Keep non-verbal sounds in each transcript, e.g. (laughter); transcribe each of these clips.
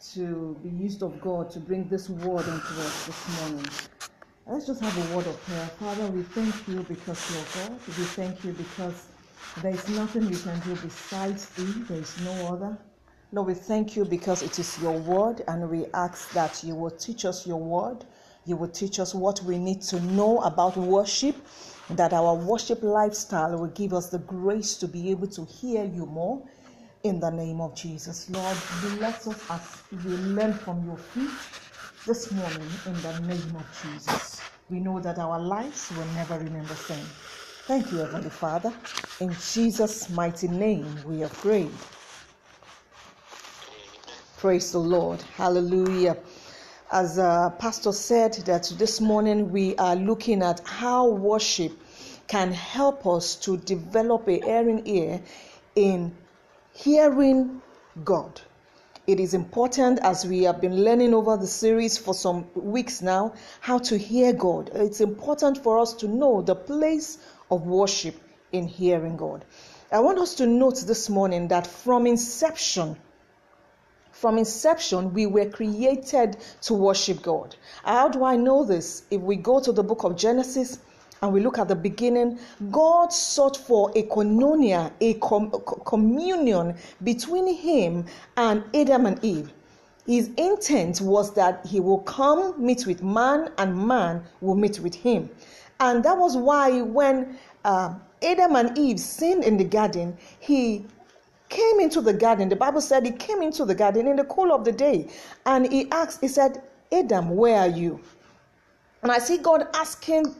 to be used of God to bring this word into us this morning. Let's just have a word of prayer. Father, we thank you because you're God. We thank you because there is nothing we can do besides thee. There is no other. Lord, we thank you because it is your word, and we ask that you will teach us your word. You will teach us what we need to know about worship, that our worship lifestyle will give us the grace to be able to hear you more. In the name of Jesus, Lord, bless us as we learn from your feet this morning in the name of Jesus. We know that our lives will never remain the same. Thank you, Heavenly Father. In Jesus' mighty name, we are prayed. Praise the Lord. Hallelujah. As uh, Pastor said, that this morning we are looking at how worship can help us to develop a hearing ear in hearing God. It is important, as we have been learning over the series for some weeks now, how to hear God. It's important for us to know the place of worship in hearing God. I want us to note this morning that from inception, from inception, we were created to worship God. How do I know this? If we go to the book of Genesis and we look at the beginning, God sought for a koinonia, a com- communion between Him and Adam and Eve. His intent was that He will come meet with man, and man will meet with Him. And that was why when uh, Adam and Eve sinned in the garden, He came into the garden. The Bible said he came into the garden in the cool of the day and he asked, he said, Adam, where are you? And I see God asking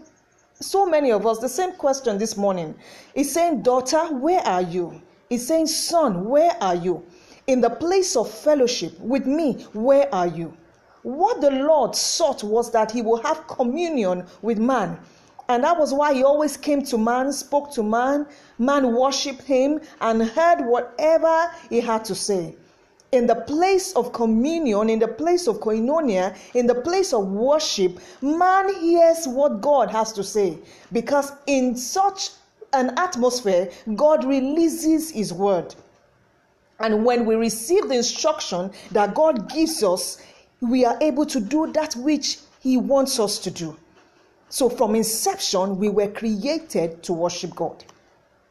so many of us the same question this morning. He's saying, Daughter, where are you? He's saying, Son, where are you? In the place of fellowship with me, where are you? What the Lord sought was that he will have communion with man. And that was why he always came to man, spoke to man, man worshiped him, and heard whatever he had to say. In the place of communion, in the place of koinonia, in the place of worship, man hears what God has to say. Because in such an atmosphere, God releases his word. And when we receive the instruction that God gives us, we are able to do that which he wants us to do. So, from inception, we were created to worship God.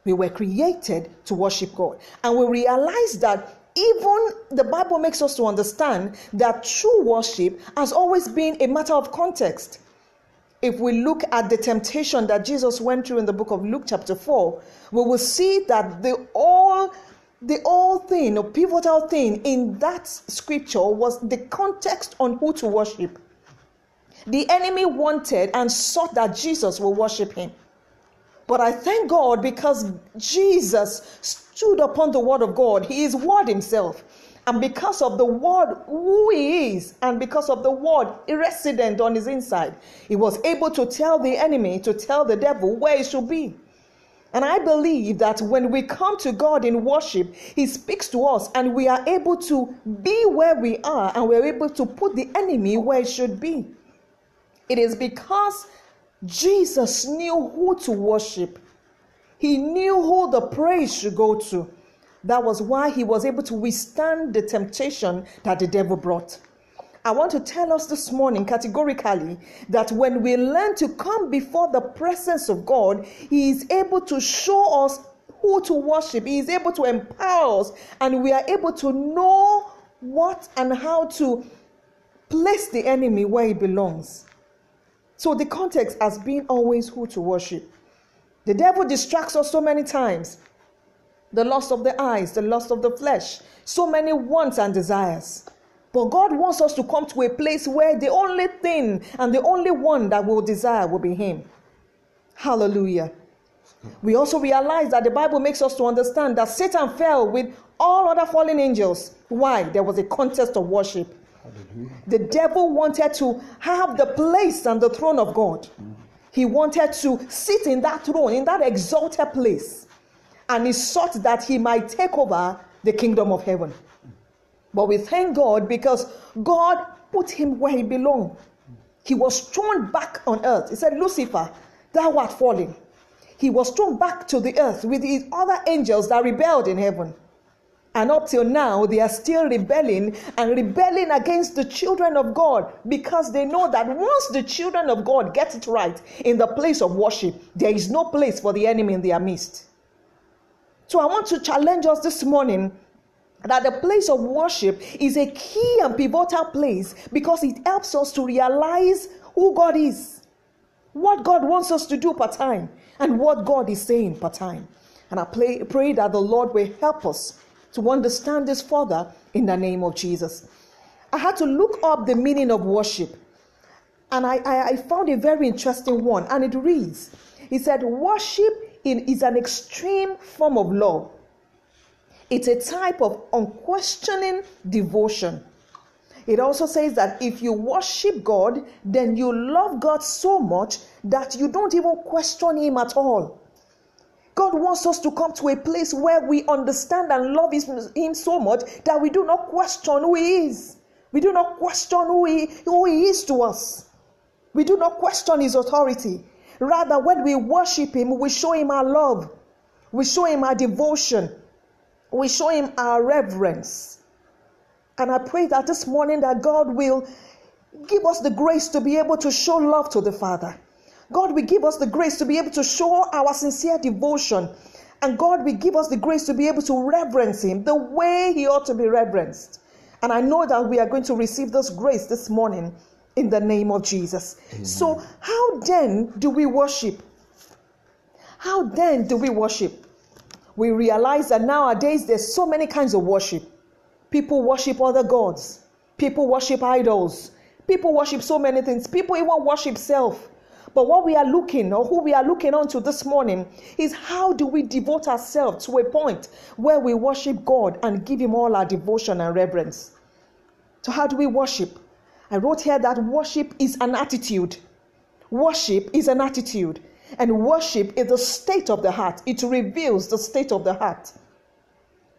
We were created to worship God. And we realize that even the Bible makes us to understand that true worship has always been a matter of context. If we look at the temptation that Jesus went through in the book of Luke, chapter 4, we will see that the all the whole thing, the pivotal thing in that scripture was the context on who to worship. The enemy wanted and sought that Jesus will worship him. But I thank God because Jesus stood upon the word of God. He is word himself. And because of the word, who he is, and because of the word resident on his inside, he was able to tell the enemy, to tell the devil where he should be. And I believe that when we come to God in worship, He speaks to us and we are able to be where we are and we're able to put the enemy where it should be. It is because Jesus knew who to worship, He knew who the praise should go to. That was why He was able to withstand the temptation that the devil brought. I want to tell us this morning categorically that when we learn to come before the presence of God, He is able to show us who to worship, He is able to empower us, and we are able to know what and how to place the enemy where he belongs. So the context has been always who to worship. The devil distracts us so many times. The lust of the eyes, the lust of the flesh, so many wants and desires. But God wants us to come to a place where the only thing and the only one that we will desire will be Him. Hallelujah. We also realize that the Bible makes us to understand that Satan fell with all other fallen angels. Why? There was a contest of worship. Hallelujah. The devil wanted to have the place and the throne of God. He wanted to sit in that throne, in that exalted place. And he sought that he might take over the kingdom of heaven. But we thank God because God put him where he belonged. He was thrown back on earth. He said, Lucifer, thou art fallen. He was thrown back to the earth with his other angels that rebelled in heaven. And up till now, they are still rebelling and rebelling against the children of God because they know that once the children of God get it right in the place of worship, there is no place for the enemy in their midst. So I want to challenge us this morning that the place of worship is a key and pivotal place because it helps us to realize who God is, what God wants us to do per time, and what God is saying per time. And I pray, pray that the Lord will help us to understand this further in the name of Jesus. I had to look up the meaning of worship, and I, I, I found a very interesting one, and it reads He said, Worship in, is an extreme form of love, it's a type of unquestioning devotion. It also says that if you worship God, then you love God so much that you don't even question Him at all. God wants us to come to a place where we understand and love Him so much that we do not question who He is. We do not question who He, who he is to us. We do not question His authority. Rather, when we worship Him, we show Him our love, we show Him our devotion, we show Him our reverence. And I pray that this morning that God will give us the grace to be able to show love to the Father God will give us the grace to be able to show our sincere devotion. And God will give us the grace to be able to reverence Him the way He ought to be reverenced. And I know that we are going to receive this grace this morning in the name of Jesus. Amen. So, how then do we worship? How then do we worship? We realize that nowadays there's so many kinds of worship. People worship other gods. People worship idols. People worship so many things. People even worship self. But what we are looking, or who we are looking on to this morning, is how do we devote ourselves to a point where we worship God and give Him all our devotion and reverence? So, how do we worship? I wrote here that worship is an attitude. Worship is an attitude. And worship is the state of the heart, it reveals the state of the heart.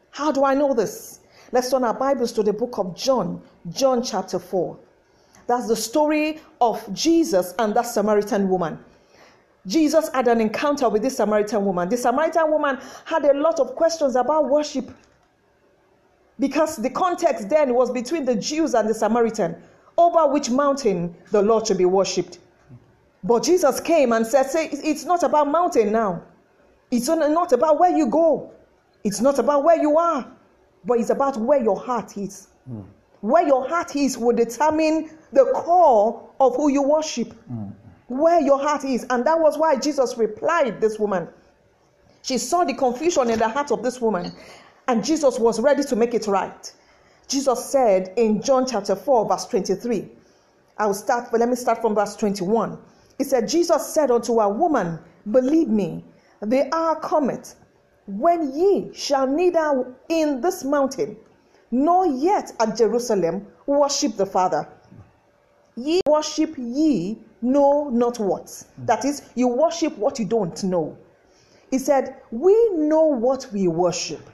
How do I know this? Let's turn our Bibles to the book of John, John chapter 4. That's the story of Jesus and that Samaritan woman. Jesus had an encounter with this Samaritan woman. The Samaritan woman had a lot of questions about worship because the context then was between the Jews and the Samaritan over which mountain the Lord should be worshipped. But Jesus came and said, Say, it's not about mountain now. It's not about where you go. It's not about where you are, but it's about where your heart is. Mm. Where your heart is will determine the core of who you worship. Mm. Where your heart is. And that was why Jesus replied this woman. She saw the confusion in the heart of this woman, and Jesus was ready to make it right. Jesus said in John chapter 4, verse 23. I will start, but let me start from verse 21. He said, Jesus said unto a woman, Believe me, the hour cometh when ye shall neither in this mountain nor yet at Jerusalem worship the Father. Ye worship ye know not what. That is, you worship what you don't know. He said, We know what we worship.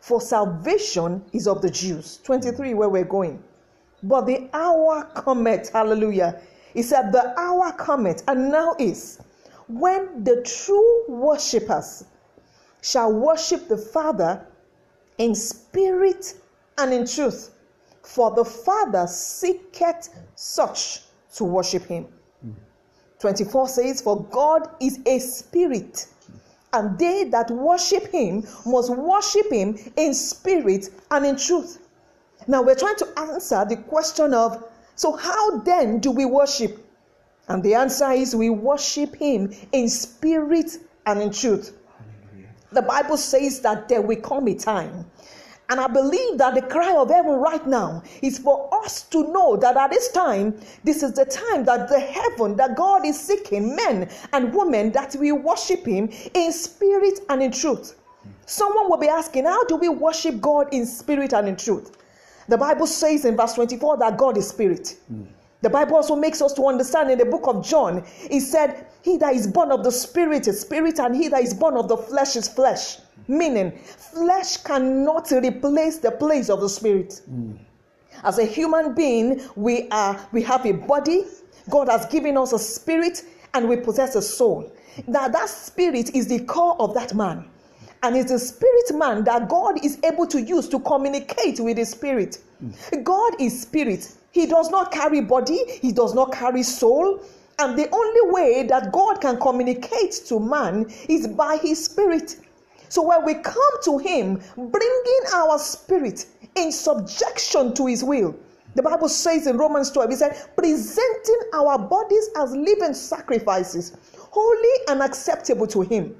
For salvation is of the Jews. 23, where we're going. But the hour cometh, hallelujah. He said, The hour cometh, and now is, when the true worshippers shall worship the Father in spirit and in truth. For the Father seeketh such to worship him. 24 says, For God is a spirit, and they that worship him must worship him in spirit and in truth. Now we're trying to answer the question of, so how then do we worship? And the answer is we worship him in spirit and in truth. The Bible says that there will come a time. And I believe that the cry of heaven right now is for us to know that at this time, this is the time that the heaven, that God is seeking men and women that we worship Him in spirit and in truth. Someone will be asking, How do we worship God in spirit and in truth? The Bible says in verse 24 that God is spirit. Mm. The Bible also makes us to understand in the book of John, it said, He that is born of the Spirit is spirit, and he that is born of the flesh is flesh. Meaning, flesh cannot replace the place of the Spirit. Mm. As a human being, we are we have a body, God has given us a spirit, and we possess a soul. Now, that spirit is the core of that man. And it's the spirit man that God is able to use to communicate with his spirit. God is spirit. He does not carry body, he does not carry soul. And the only way that God can communicate to man is by his spirit. So when we come to him, bringing our spirit in subjection to his will, the Bible says in Romans 12, it said, presenting our bodies as living sacrifices, holy and acceptable to him.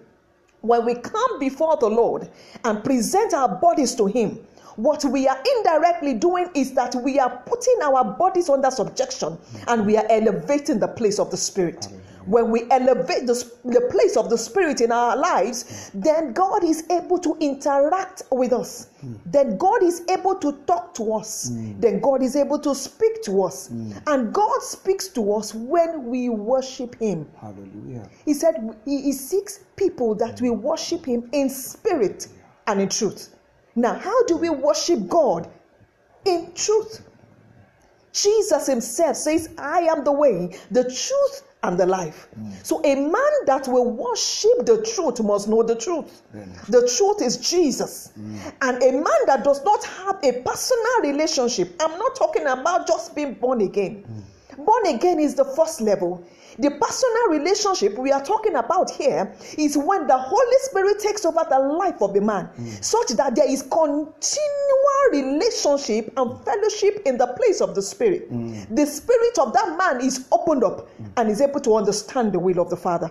When we come before the Lord and present our bodies to him, what we are indirectly doing is that we are putting our bodies under subjection and we are elevating the place of the spirit when we elevate the, the place of the Spirit in our lives, then God is able to interact with us. Mm. Then God is able to talk to us. Mm. Then God is able to speak to us. Mm. And God speaks to us when we worship Him. Hallelujah. He said He, he seeks people that will worship Him in spirit and in truth. Now, how do we worship God? In truth. Jesus Himself says, I am the way, the truth, and the life. Mm. So a man that will worship the truth must know the truth. Mm. The truth is Jesus. Mm. And a man that does not have a personal relationship, I'm not talking about just being born again. Born again is the first level. The personal relationship we are talking about here is when the Holy Spirit takes over the life of the man, mm. such that there is continual relationship and fellowship in the place of the Spirit. Mm. The spirit of that man is opened up mm. and is able to understand the will of the Father.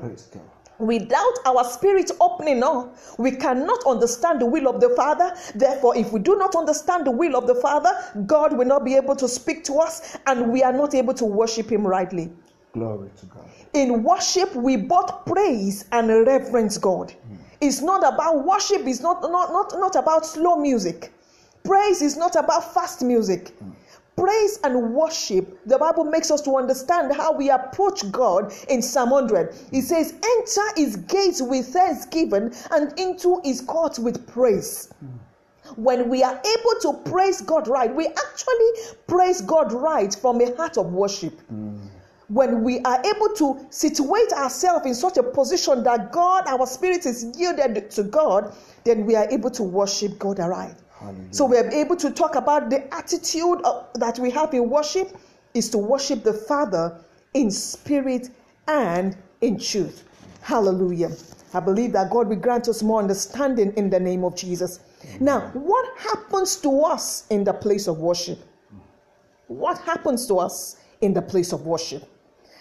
Without our spirit opening up, we cannot understand the will of the Father. Therefore, if we do not understand the will of the Father, God will not be able to speak to us and we are not able to worship Him rightly. Glory to God. In worship, we both praise and reverence God. Mm. It's not about worship, it's not, not, not, not about slow music. Praise is not about fast music. Mm. Praise and worship, the Bible makes us to understand how we approach God in Psalm 100. It says, Enter his gates with thanksgiving and into his courts with praise. When we are able to praise God right, we actually praise God right from a heart of worship. Mm when we are able to situate ourselves in such a position that God, our spirit is yielded to God, then we are able to worship God aright. So we are able to talk about the attitude of, that we have in worship is to worship the Father in spirit and in truth. Hallelujah. I believe that God will grant us more understanding in the name of Jesus. Amen. Now, what happens to us in the place of worship? What happens to us in the place of worship?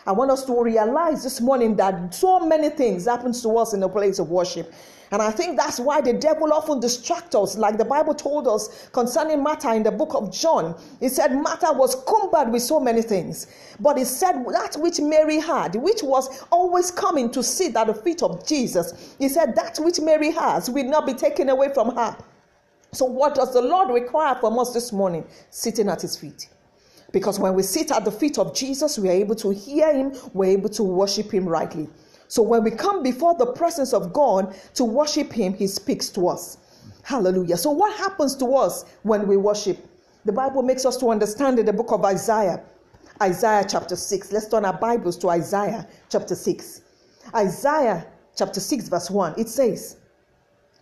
I want us to realize this morning that so many things happens to us in the place of worship. And I think that's why the devil often distracts us, like the Bible told us concerning Martha in the book of John. It said Martha was cumbered with so many things. But it said that which Mary had, which was always coming to sit at the feet of Jesus, he said that which Mary has will not be taken away from her. So, what does the Lord require from us this morning? Sitting at his feet. Because when we sit at the feet of Jesus, we are able to hear him, we're able to worship him rightly. So when we come before the presence of God to worship him, he speaks to us. Hallelujah. So what happens to us when we worship? The Bible makes us to understand in the book of Isaiah, Isaiah chapter 6. Let's turn our Bibles to Isaiah chapter 6. Isaiah chapter 6, verse 1. It says,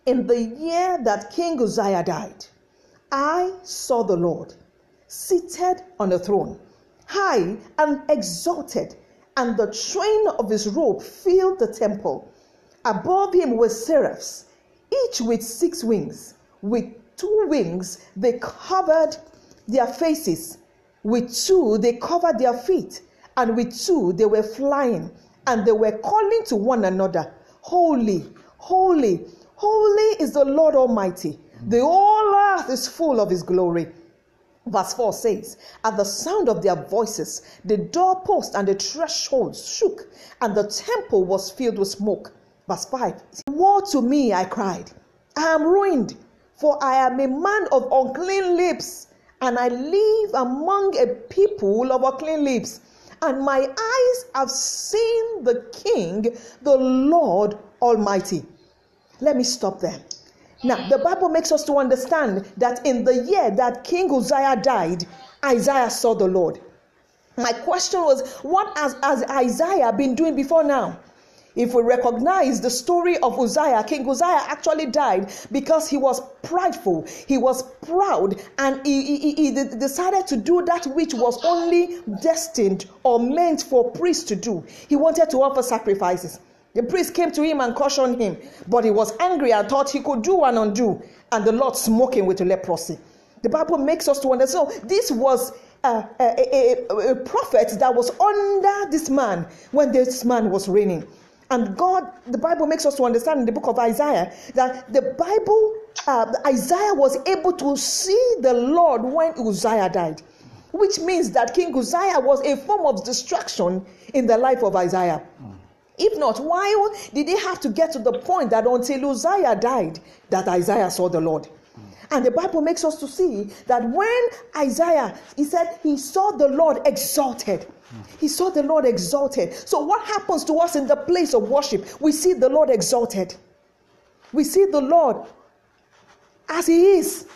In the year that King Uzziah died, I saw the Lord seated on a throne, high and exalted, and the train of his robe filled the temple. Above him were seraphs, each with six wings. With two wings they covered their faces, with two they covered their feet, and with two they were flying, and they were calling to one another, Holy, holy, holy is the Lord Almighty. The whole earth is full of his glory. Verse 4 says, At the sound of their voices, the doorpost and the threshold shook, and the temple was filled with smoke. Verse 5 Woe to me, I cried. I am ruined, for I am a man of unclean lips, and I live among a people of unclean lips. And my eyes have seen the King, the Lord Almighty. Let me stop there. Now, the Bible makes us to understand that in the year that King Uzziah died, Isaiah saw the Lord. My question was, what has, has Isaiah been doing before now? If we recognize the story of Uzziah, King Uzziah actually died because he was prideful, he was proud, and he, he, he decided to do that which was only destined or meant for priests to do. He wanted to offer sacrifices. The priest came to him and cautioned him, but he was angry and thought he could do and undo, and the Lord smote him with leprosy. The Bible makes us to understand so this was a, a, a, prophet that was under this man when this man was reigning. And God, the Bible makes us to understand in the book of Isaiah that the Bible, uh, Isaiah was able to see the Lord when Uzziah died, which means that King Uzziah was a form of distraction in the life of Isaiah. If not, why did they have to get to the point that until Uzziah died, that Isaiah saw the Lord? And the Bible makes us to see that when Isaiah, he said he saw the Lord exalted. He saw the Lord exalted. So, what happens to us in the place of worship? We see the Lord exalted. We see the Lord as He is.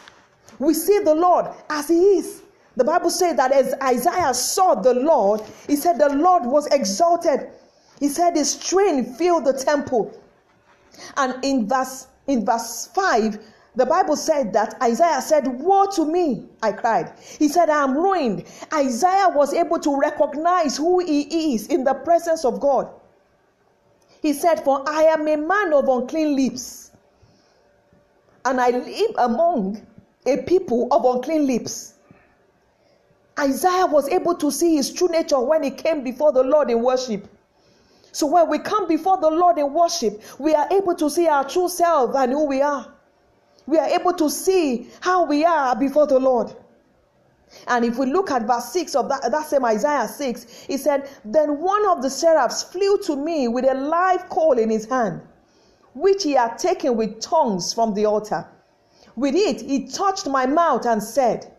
We see the Lord as He is. The Bible says that as Isaiah saw the Lord, he said the Lord was exalted. He said his train filled the temple. And in verse in verse 5, the Bible said that Isaiah said, Woe to me, I cried. He said, I am ruined. Isaiah was able to recognize who he is in the presence of God. He said, For I am a man of unclean lips, and I live among a people of unclean lips. Isaiah was able to see his true nature when he came before the Lord in worship. So when we come before the Lord in worship, we are able to see our true self and who we are we are able to see how we are before the Lord. And if we look at verse 6 of that, that same Isaiah 6, he said, Then one of the seraphs flew to me with a live coal in his hand, which he had taken with tongues from the altar. With it, he touched my mouth and said,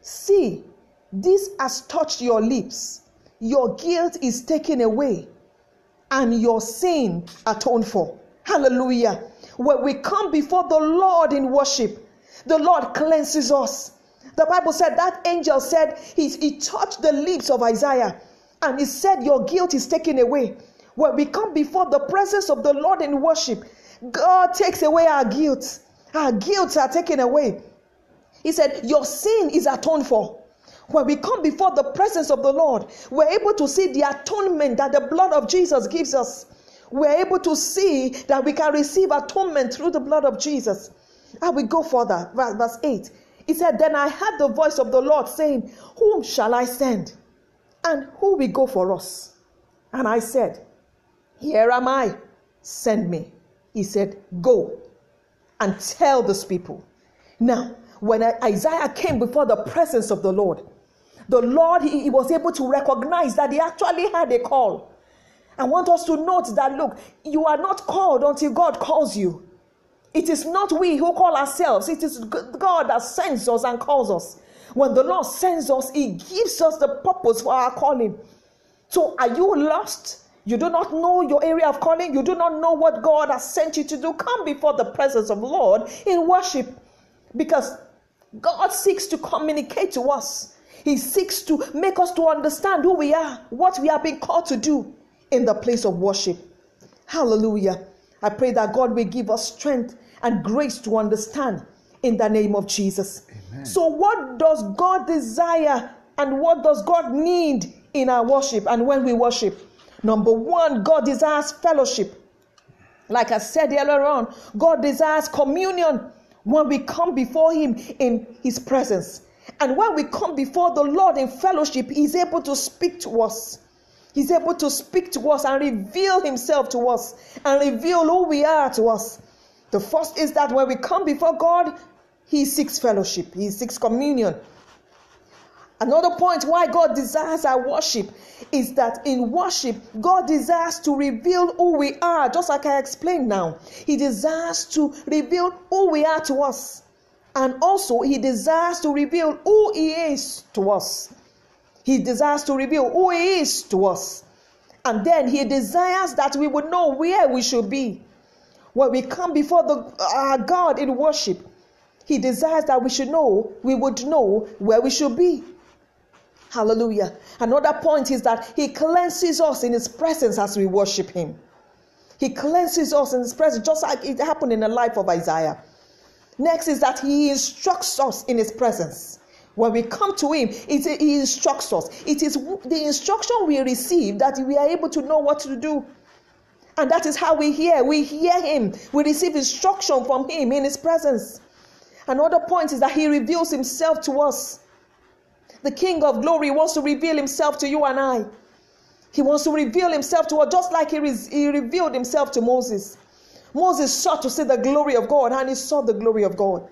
See, this has touched your lips. Your guilt is taken away, and your sin atoned for. Hallelujah. When we come before the Lord in worship, the Lord cleanses us. The Bible said that angel said he, he touched the lips of Isaiah and he said, Your guilt is taken away. When we come before the presence of the Lord in worship, God takes away our guilt. Our guilt are taken away. He said, Your sin is atoned for. When we come before the presence of the Lord, we're able to see the atonement that the blood of Jesus gives us we're able to see that we can receive atonement through the blood of Jesus. And we go further, verse 8. He said, Then I heard the voice of the Lord saying, Whom shall I send? And who will go for us? And I said, Here am I, send me. He said, Go and tell this people. Now, when Isaiah came before the presence of the Lord, the Lord, he, he was able to recognize that he actually had a call. I want us to note that look, you are not called until God calls you. It is not we who call ourselves, it is God that sends us and calls us. When the Lord sends us, He gives us the purpose for our calling. So, are you lost? You do not know your area of calling. You do not know what God has sent you to do. Come before the presence of Lord in worship because God seeks to communicate to us. He seeks to make us to understand who we are, what we have been called to do in the place of worship. Hallelujah. I pray that God will give us strength and grace to understand in the name of Jesus. Amen. So, what does God desire and what does God need in our worship and when we worship? Number one, God desires fellowship. Like I said earlier on, God desires communion when we come before Him in His presence. And when we come before the Lord in fellowship, He's able to speak to us. He's able to speak to us and reveal himself to us and reveal who we are to us. The first is that when we come before God, he seeks fellowship, he seeks communion. Another point why God desires our worship is that in worship, God desires to reveal who we are, just like I explained now. He desires to reveal who we are to us. And also, He desires to reveal who He is to us. He desires to reveal who He is to us. And then He desires that we would know where we should be. When we come before the, our God in worship, He desires that we should know, we would know where we should be. Hallelujah. Another point is that He cleanses us in His presence as we worship Him. He cleanses us in His presence, just like it happened in the life of Isaiah. Next is that He instructs us in His presence. When we come to Him, it, He instructs us. It is the instruction we receive that we are able to know what to do. And that is how we hear. We hear Him. We receive instruction from Him in His presence. Another point is that He reveals Himself to us. The King of glory wants to reveal Himself to you and I. He wants to reveal Himself to us just like He, re- he revealed Himself to Moses. Moses sought to see the glory of God and he saw the glory of God.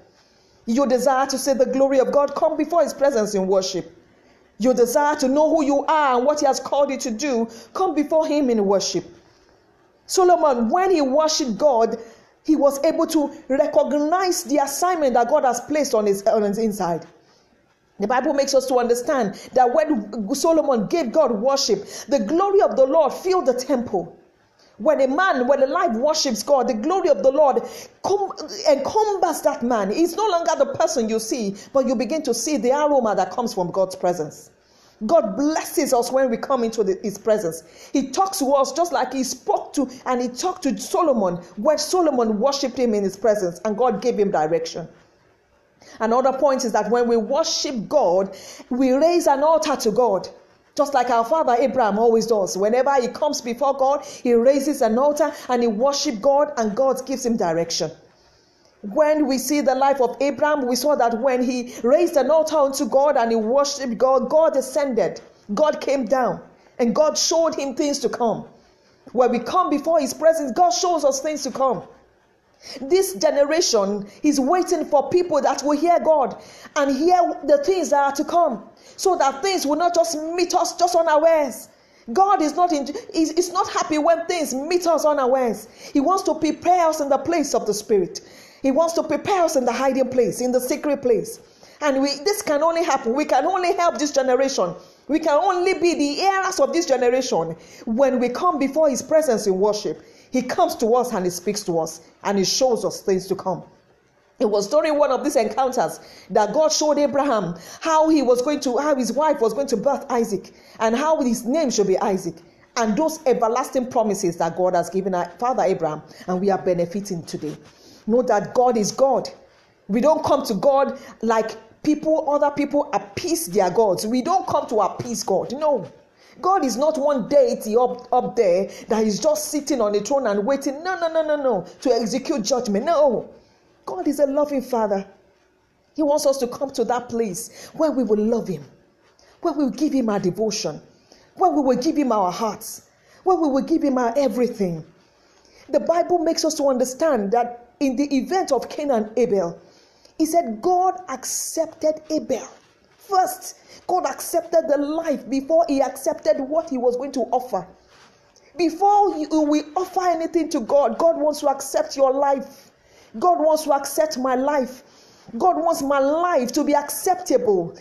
You desire to see the glory of God, come before His presence in worship. You desire to know who you are and what He has called you to do, come before Him in worship. Solomon, when he worshiped God, he was able to recognize the assignment that God has placed on his, on his inside. The Bible makes us to understand that when Solomon gave God worship, the glory of the Lord filled the temple. When a man, when a life worships God, the glory of the Lord com- encompasses that man. He's no longer the person you see, but you begin to see the aroma that comes from God's presence. God blesses us when we come into the, His presence. He talks to us just like He spoke to and He talked to Solomon when Solomon worshipped Him in His presence and God gave him direction. Another point is that when we worship God, we raise an altar to God. Just like our father Abraham always does. Whenever he comes before God, he raises an altar and he worships God, and God gives him direction. When we see the life of Abraham, we saw that when he raised an altar unto God and he worshipped God, God descended, God came down, and God showed him things to come. When we come before his presence, God shows us things to come. This generation is waiting for people that will hear God and hear the things that are to come so that things will not just meet us just unawares. God is not in, is, is not happy when things meet us unawares. He wants to prepare us in the place of the Spirit. He wants to prepare us in the hiding place, in the secret place. And we, this can only happen. We can only help this generation. We can only be the heirs of this generation when we come before His presence in worship. He comes to us and He speaks to us and He shows us things to come. It was during one of these encounters that God showed Abraham how he was going to, how his wife was going to birth Isaac, and how his name should be Isaac, and those everlasting promises that God has given our Father Abraham, and we are benefiting today. Know that God is God. We don't come to God like people, other people appease their gods. We don't come to appease God. No. God is not one deity up, up there that is just sitting on the throne and waiting. No, no, no, no, no. To execute judgment. No. God is a loving Father. He wants us to come to that place where we will love Him, where we will give Him our devotion, where we will give Him our hearts, where we will give Him our everything. The Bible makes us to understand that in the event of Cain and Abel, He said God accepted Abel first. God accepted the life before He accepted what He was going to offer. Before you, we offer anything to God, God wants to accept your life. God wants to accept my life. God wants my life to be acceptable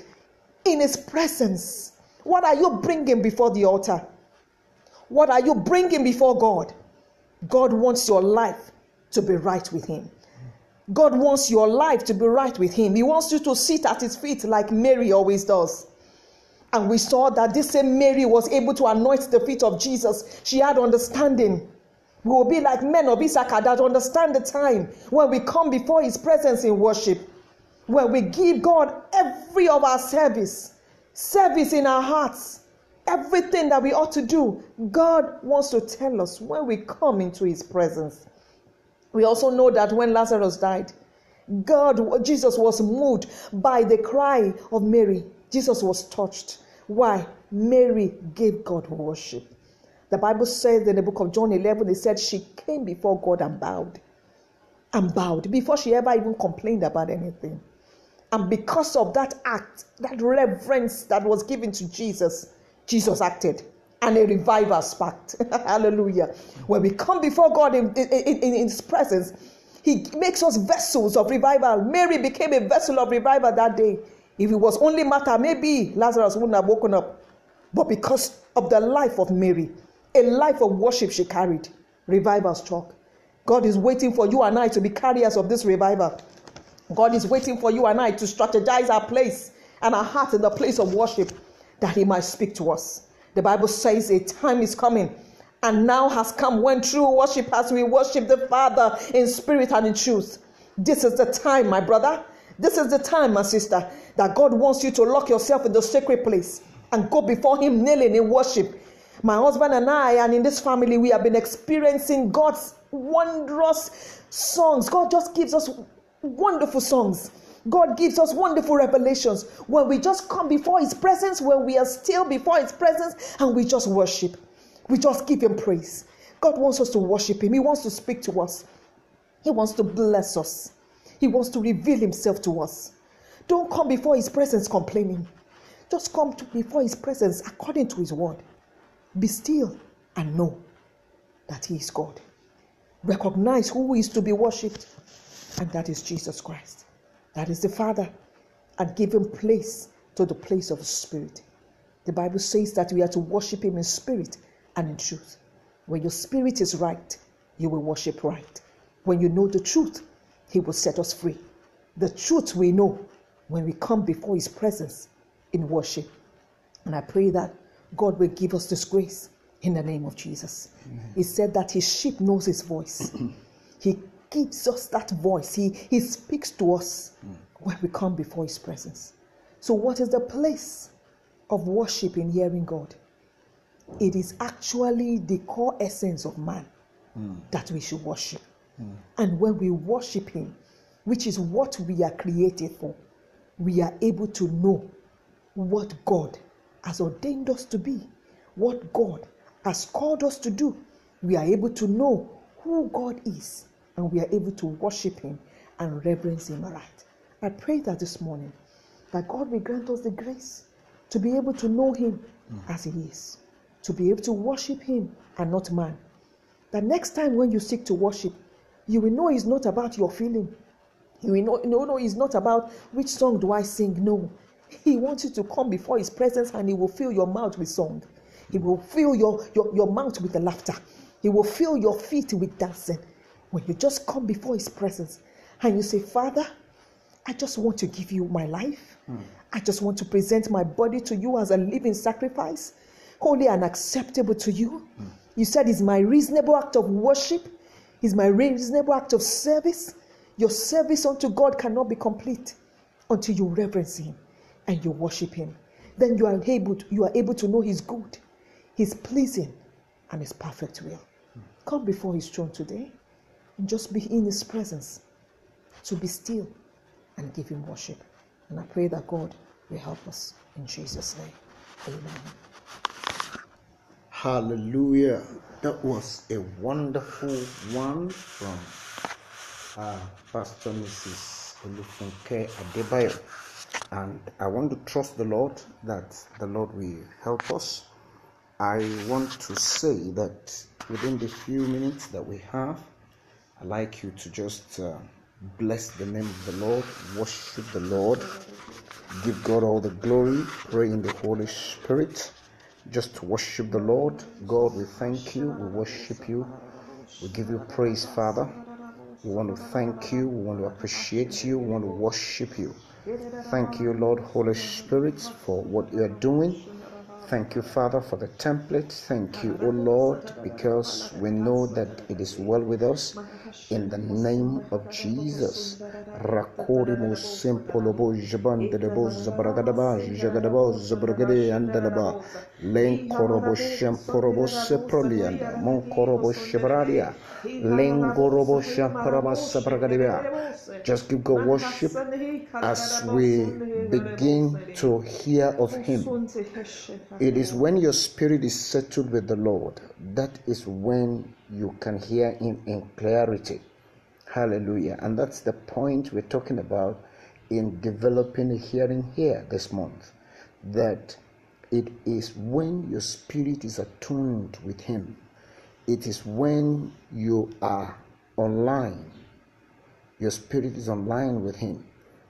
in His presence. What are you bringing before the altar? What are you bringing before God? God wants your life to be right with Him. God wants your life to be right with Him. He wants you to sit at His feet like Mary always does. And we saw that this same Mary was able to anoint the feet of Jesus. She had understanding. We will be like men of Issachar that understand the time when we come before His presence in worship, when we give God every of our service, service in our hearts, everything that we ought to do. God wants to tell us when we come into His presence. We also know that when Lazarus died, God, Jesus was moved by the cry of Mary. Jesus was touched. Why? Mary gave God worship. The Bible says in the book of John 11, it said she came before God and bowed. And bowed before she ever even complained about anything. And because of that act, that reverence that was given to Jesus, Jesus acted. And a revival sparked. (laughs) Hallelujah. When we come before God in, in, in, in His presence, He makes us vessels of revival. Mary became a vessel of revival that day. If it was only Martha, maybe Lazarus wouldn't have woken up. But because of the life of Mary, a life of worship she carried, revival struck. God is waiting for you and I to be carriers of this revival. God is waiting for you and I to strategize our place and our heart in the place of worship that He might speak to us. The Bible says a time is coming and now has come when true worship as we worship the Father in spirit and in truth. This is the time, my brother. This is the time, my sister, that God wants you to lock yourself in the sacred place and go before Him kneeling in worship. My husband and I, and in this family, we have been experiencing God's wondrous songs. God just gives us wonderful songs. God gives us wonderful revelations when we just come before His presence, when we are still before His presence, and we just worship. We just give Him praise. God wants us to worship Him, He wants to speak to us, He wants to bless us, He wants to reveal Himself to us. Don't come before His presence complaining. Just come to before His presence according to His word. Be still and know that He is God. Recognize who is to be worshipped, and that is Jesus Christ. That is the Father, and give Him place to the place of the Spirit. The Bible says that we are to worship Him in spirit and in truth. When your spirit is right, you will worship right. When you know the truth, He will set us free. The truth we know when we come before His presence in worship. And I pray that God will give us this grace in the name of Jesus. Amen. He said that His sheep knows His voice. (clears throat) he gives us that voice. He, he speaks to us when we come before His presence. So, what is the place of worship in hearing God? It is actually the core essence of man mm. that we should worship. Mm. And when we worship Him, which is what we are created for, we are able to know what God has ordained us to be, what God has called us to do. We are able to know who God is and we are able to worship Him and reverence Him aright. I pray that this morning that God will grant us the grace to be able to know Him mm. as He is to be able to worship Him and not man. That next time when you seek to worship, you will know it's not about your feeling. You will know, no, no, it's not about which song do I sing. No. He wants you to come before His presence and He will fill your mouth with song. He will fill your, your, your mouth with the laughter. He will fill your feet with dancing. When you just come before His presence and you say, Father, I just want to give you my life. Mm. I just want to present my body to you as a living sacrifice holy and acceptable to you. Mm. You said it's my reasonable act of worship, it's my reasonable act of service. Your service unto God cannot be complete until you reverence Him and you worship Him. Then you are able to, you are able to know His good, His pleasing, and His perfect will. Come before His throne today and just be in His presence to be still and give Him worship. And I pray that God will help us in Jesus' name. Amen. Hallelujah. That was a wonderful one from uh, Pastor Mrs. Olufunke Adebayo. And I want to trust the Lord that the Lord will help us. I want to say that within the few minutes that we have, I'd like you to just uh, bless the name of the Lord, worship the Lord, give God all the glory, pray in the Holy Spirit just worship the Lord. God, we thank you. We worship you. We give you praise, Father. We want to thank you. We want to appreciate you. We want to worship you. Thank you, Lord, Holy Spirit, for what you are doing. Thank you, Father, for the template. Thank you, O Lord, because we know that it is well with us. In the name of Jesus. Rakorimo simpolobo jabandelebo zabragadaba jagadabo zabragade andalaba lenkorobo shamporobo seprolianda monkorobo shabradia lengorobo shamparaba sabragadibia just give God worship as we begin to hear of Him. It is when your spirit is settled with the Lord that is when you can hear Him in clarity. Hallelujah. And that's the point we're talking about in developing a hearing here this month. That it is when your spirit is attuned with Him, it is when you are online your spirit is online with Him,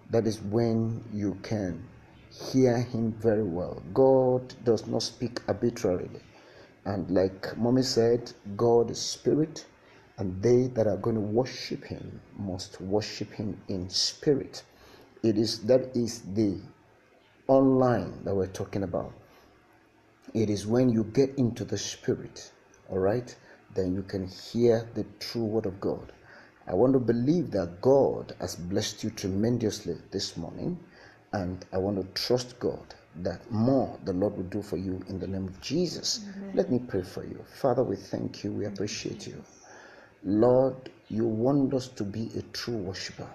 that is when you can hear Him very well. God does not speak arbitrarily. And like Mommy said, God is spirit, and they that are going to worship Him must worship Him in spirit. It is that is the online that we're talking about. It is when you get into the spirit all right, then you can hear the true word of God. I want to believe that God has blessed you tremendously this morning, and I want to trust God that more the Lord will do for you in the name of Jesus. Amen. Let me pray for you. Father, we thank you, we appreciate you. Lord, you want us to be a true worshiper,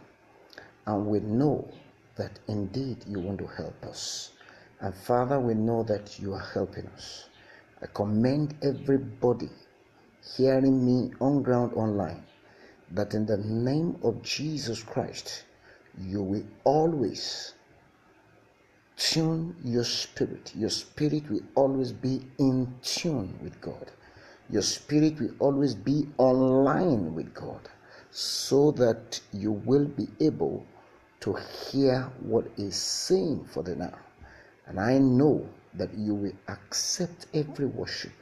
and we know that indeed you want to help us. And Father, we know that you are helping us. I commend everybody hearing me on ground online that in the name of Jesus Christ, you will always tune your spirit. Your spirit will always be in tune with God. Your spirit will always be online with God so that you will be able to hear what is saying for the now. And I know that you will accept every worship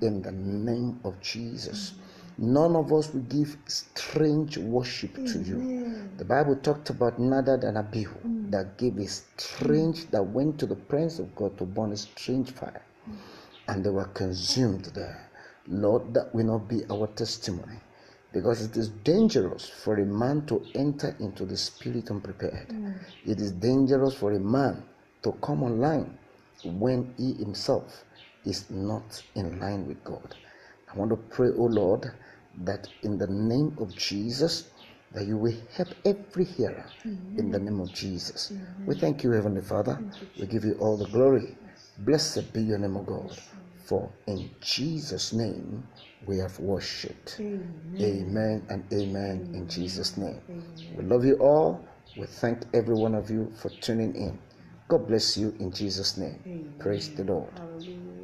in the name of Jesus. None of us will give strange worship to you. The Bible talked about Nadab and Abihu. That gave a strange, that went to the presence of God to burn a strange fire, and they were consumed there. Lord, that will not be our testimony because it is dangerous for a man to enter into the spirit unprepared. Mm. It is dangerous for a man to come online when he himself is not in line with God. I want to pray, oh Lord, that in the name of Jesus, that you will help every hearer in the name of Jesus. We thank you, Heavenly Father. You, we give you all the glory. Blessed be your name, O God. For in Jesus' name we have worshipped. Amen, amen and amen, amen, in Jesus' name. We love you all. We thank every one of you for tuning in. God bless you in Jesus' name. Praise the Lord. Hallelujah.